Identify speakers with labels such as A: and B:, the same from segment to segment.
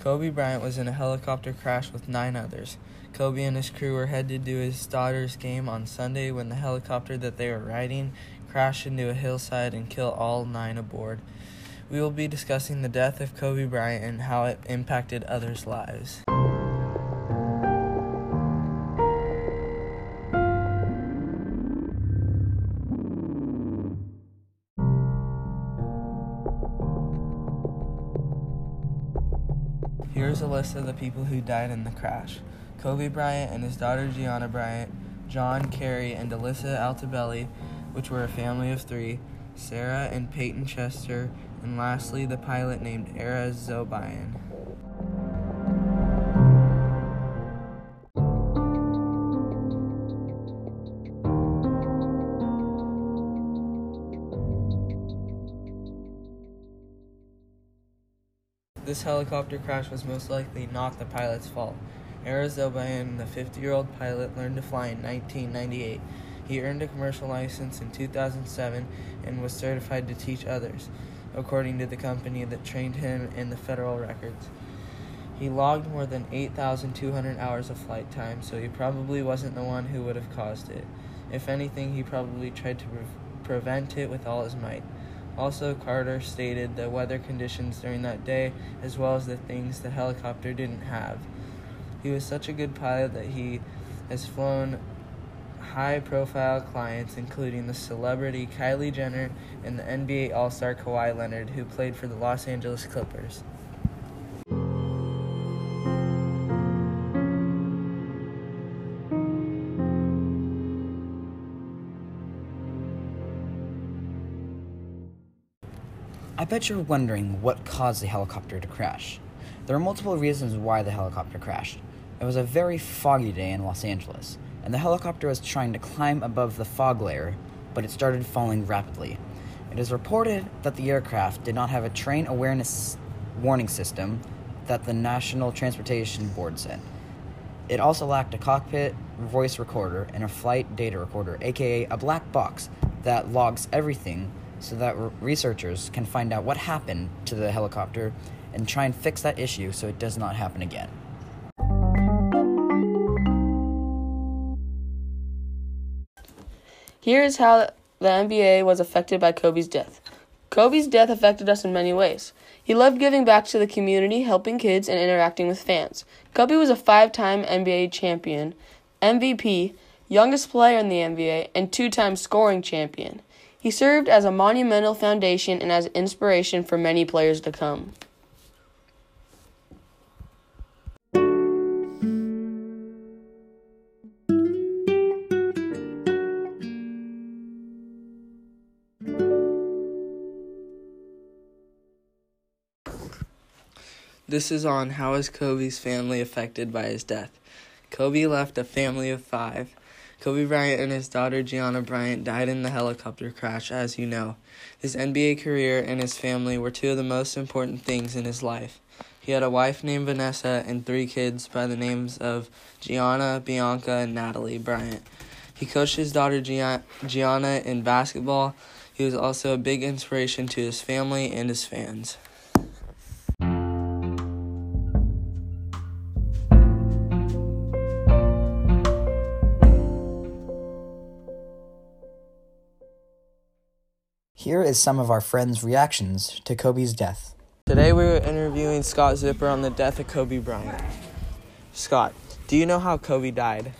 A: Kobe Bryant was in a helicopter crash with nine others. Kobe and his crew were headed to his daughter's game on Sunday when the helicopter that they were riding crashed into a hillside and killed all nine aboard. We will be discussing the death of Kobe Bryant and how it impacted others' lives. Here's a list of the people who died in the crash Kobe Bryant and his daughter Gianna Bryant, John Keri and Alyssa Altobelli, which were a family of three, Sarah and Payton Chester, and lastly the pilot named Ara Zobayan. This helicopter crash was most likely not the pilot's fault. Ara Zobayan, the 50 year old pilot, learned to fly in 1998. He earned a commercial license in 2007 and was certified to teach others, according to the company that trained him in the federal records. He logged more than 8,200 hours of flight time, so he probably wasn't the one who would have caused it. If anything, he probably tried to pre- prevent it with all his might. Also, Carter stated the weather conditions during that day, as well as the things the helicopter didn't have. He was such a good pilot that he has flown high profile clients, including the celebrity Kylie Jenner and the NBA All Star Kawhi Leonard, who played for the Los Angeles Clippers.
B: I bet you're wondering what caused the helicopter to crash. There are multiple reasons why the helicopter crashed. It was a very foggy day in Los Angeles, and the helicopter was trying to climb above the fog layer, but it started falling rapidly. It is reported that the aircraft did not have a terrain awareness warning system that the National Transportation Board said. It also lacked a cockpit voice recorder and a flight data recorder, aka a black box that logs everything so that researchers can find out what happened to the helicopter and try and fix that issue so it does not happen again.
C: Here is how the NBA was affected by Kobe's death. Kobe's death affected us in many ways. He loved giving back to the community, helping kids, and interacting with fans. Kobe was a five time NBA champion, MVP, youngest player in the NBA, and two time scoring champion. He served as a monumental foundation and as inspiration for many players to come.
A: This is on how is Kobe's family affected by his death. Kobe left a family of five. Kobe Bryant and his daughter Gianna Bryant died in the helicopter crash, as you know. His NBA career and his family were two of the most important things in his life. He had a wife named Vanessa and three kids by the names of Gianna, Bianca, and Natalie Bryant. He coached his daughter Gia- Gianna in basketball. He was also a big inspiration to his family and his fans.
B: Is some of our friends' reactions to Kobe's death.
A: Today we were interviewing Scott Zipper on the death of Kobe Bryant. Scott, do you know how Kobe died?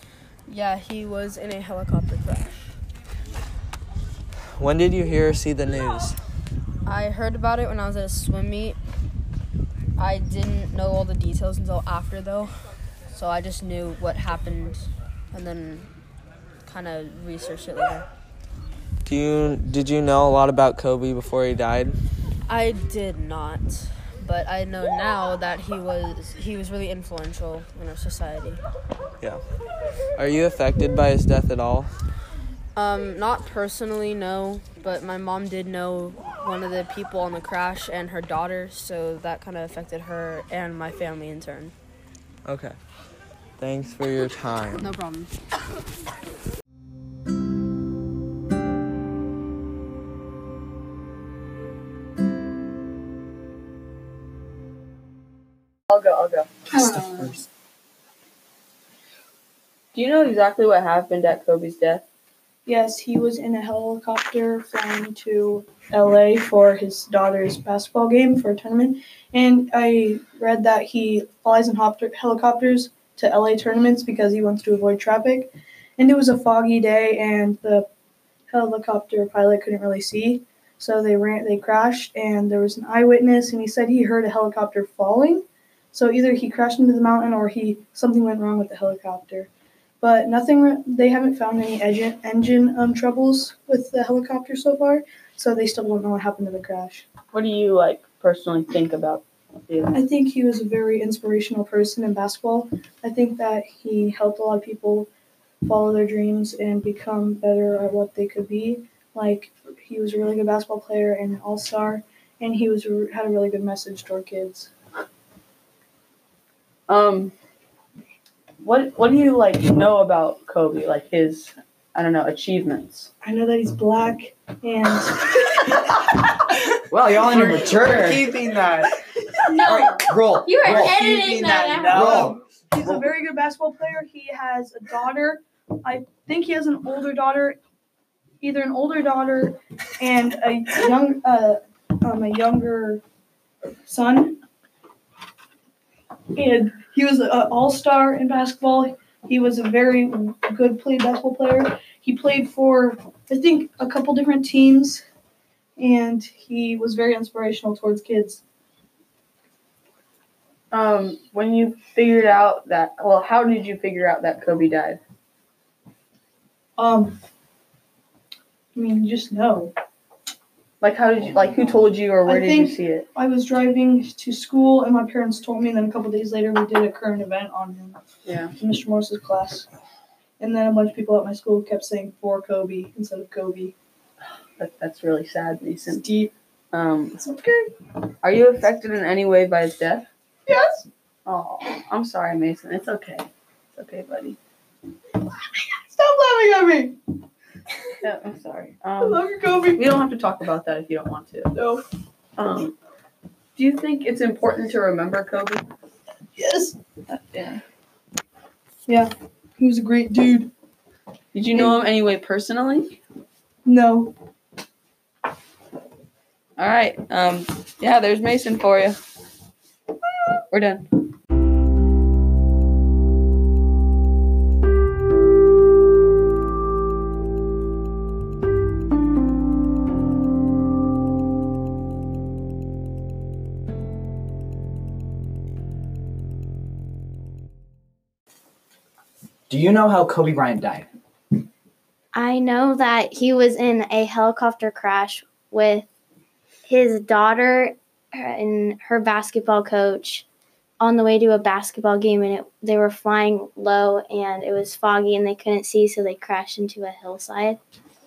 D: Yeah, he was in a helicopter crash.
A: When did you hear or see the news?
D: I heard about it when I was at a swim meet. I didn't know all the details until after, though. So I just knew what happened and then kind of researched it later.
A: Do you did you know a lot about Kobe before he died?
D: I did not, but I know now that he was he was really influential in our society.
A: Yeah. Are you affected by his death at all?
D: Um, not personally, no, but my mom did know one of the people on the crash and her daughter, so that kind of affected her and my family in turn.
A: Okay. Thanks for your time.
D: No problem.
C: I'll go. I'll go. Do you know exactly what happened at Kobe's death?
E: Yes, he was in a helicopter flying to LA for his daughter's basketball game for a tournament. And I read that he flies in hopter- helicopters to LA tournaments because he wants to avoid traffic. And it was a foggy day, and the helicopter pilot couldn't really see. So they ran, they crashed, and there was an eyewitness, and he said he heard a helicopter falling. So either he crashed into the mountain or he something went wrong with the helicopter but nothing. They haven't found any engine engine um, troubles with the helicopter so far, so they still don't know what happened to the crash.
C: What do you like personally think about?
E: I think he was a very inspirational person in basketball. I think that he helped a lot of people follow their dreams and become better at what they could be. Like he was a really good basketball player and an all star, and he was had a really good message to our kids.
C: Um, what what do you like know about Kobe? Like his, I don't know, achievements.
E: I know that he's black and
B: Well, y'all in your mature.
A: Keeping that.
F: No,
B: Roll.
F: you are
B: roll.
F: editing
A: keeping
F: that,
A: that
F: out.
B: Roll.
E: he's a very good basketball player. He has a daughter. I think he has an older daughter, either an older daughter and a young, uh, um, a younger son. And he was an all-star in basketball. He was a very good played basketball player. He played for I think a couple different teams, and he was very inspirational towards kids.
C: Um, when you figured out that, well, how did you figure out that Kobe died?
E: Um, I mean, just know.
C: Like, how did you, like, who told you or where
E: I
C: did you see it?
E: I was driving to school, and my parents told me. And then a couple days later, we did a current event on him
C: Yeah.
E: Mr. Morris's class. And then a bunch of people at my school kept saying for Kobe instead of Kobe.
C: That, that's really sad,
E: It's
C: Mason.
E: deep.
C: Um,
E: It's okay.
C: are you affected in any way by his death?
E: Yes.
C: Oh, I'm sorry, Mason. It's okay. It's okay, buddy.
E: Stop laughing at me.
C: Yeah, I'm sorry.
E: I
C: Um,
E: love you, Kobe.
C: we don't have to talk about that if you don't want to.
E: No.
C: Um, do you think it's important to remember Kobe?
E: Yes. Yeah.
C: Yeah.
E: He was a great dude.
C: Did you know him anyway personally?
E: No.
C: All right. Um, yeah, there's Mason for you. We're done.
B: Do you know how Kobe Bryant died?
F: I know that he was in a helicopter crash with his daughter and her basketball coach on the way to a basketball game and it, they were flying low and it was foggy and they couldn't see so they crashed into a hillside.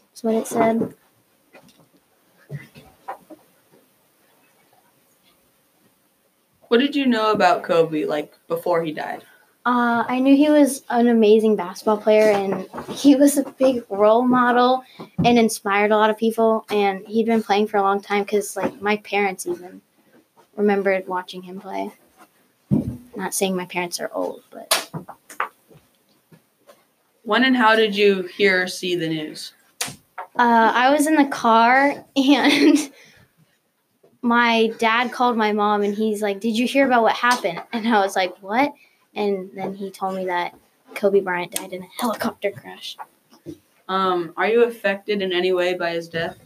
F: That's what it said.
C: What did you know about Kobe like before he died?
F: Uh, I knew he was an amazing basketball player and he was a big role model and inspired a lot of people. And he'd been playing for a long time because, like, my parents even remembered watching him play. Not saying my parents are old, but
C: When and how did you hear or see the news?
F: uh, I was in the car and my dad called my mom and he's like, Did you hear about what happened? And I was like, What? And then he told me that Kobe Bryant died in a helicopter crash.
C: Um, are you affected in any way by his death?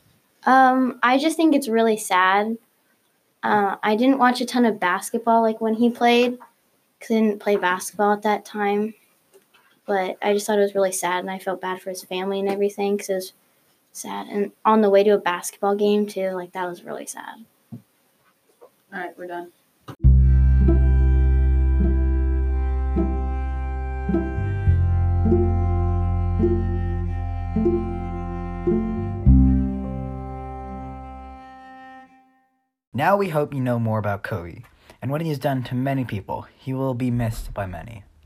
F: Um, I just think it's really sad. Uh, I didn't watch a ton of basketball like when he played, 'cause I didn't play basketball at that time. But I just thought it was really sad, and I felt bad for his family and everything because it was sad. And on the way to a basketball game too, like that was really sad.
C: All right, we're done.
B: Now we hope you know more about Kobe and what he has done to many people. He will be missed by many.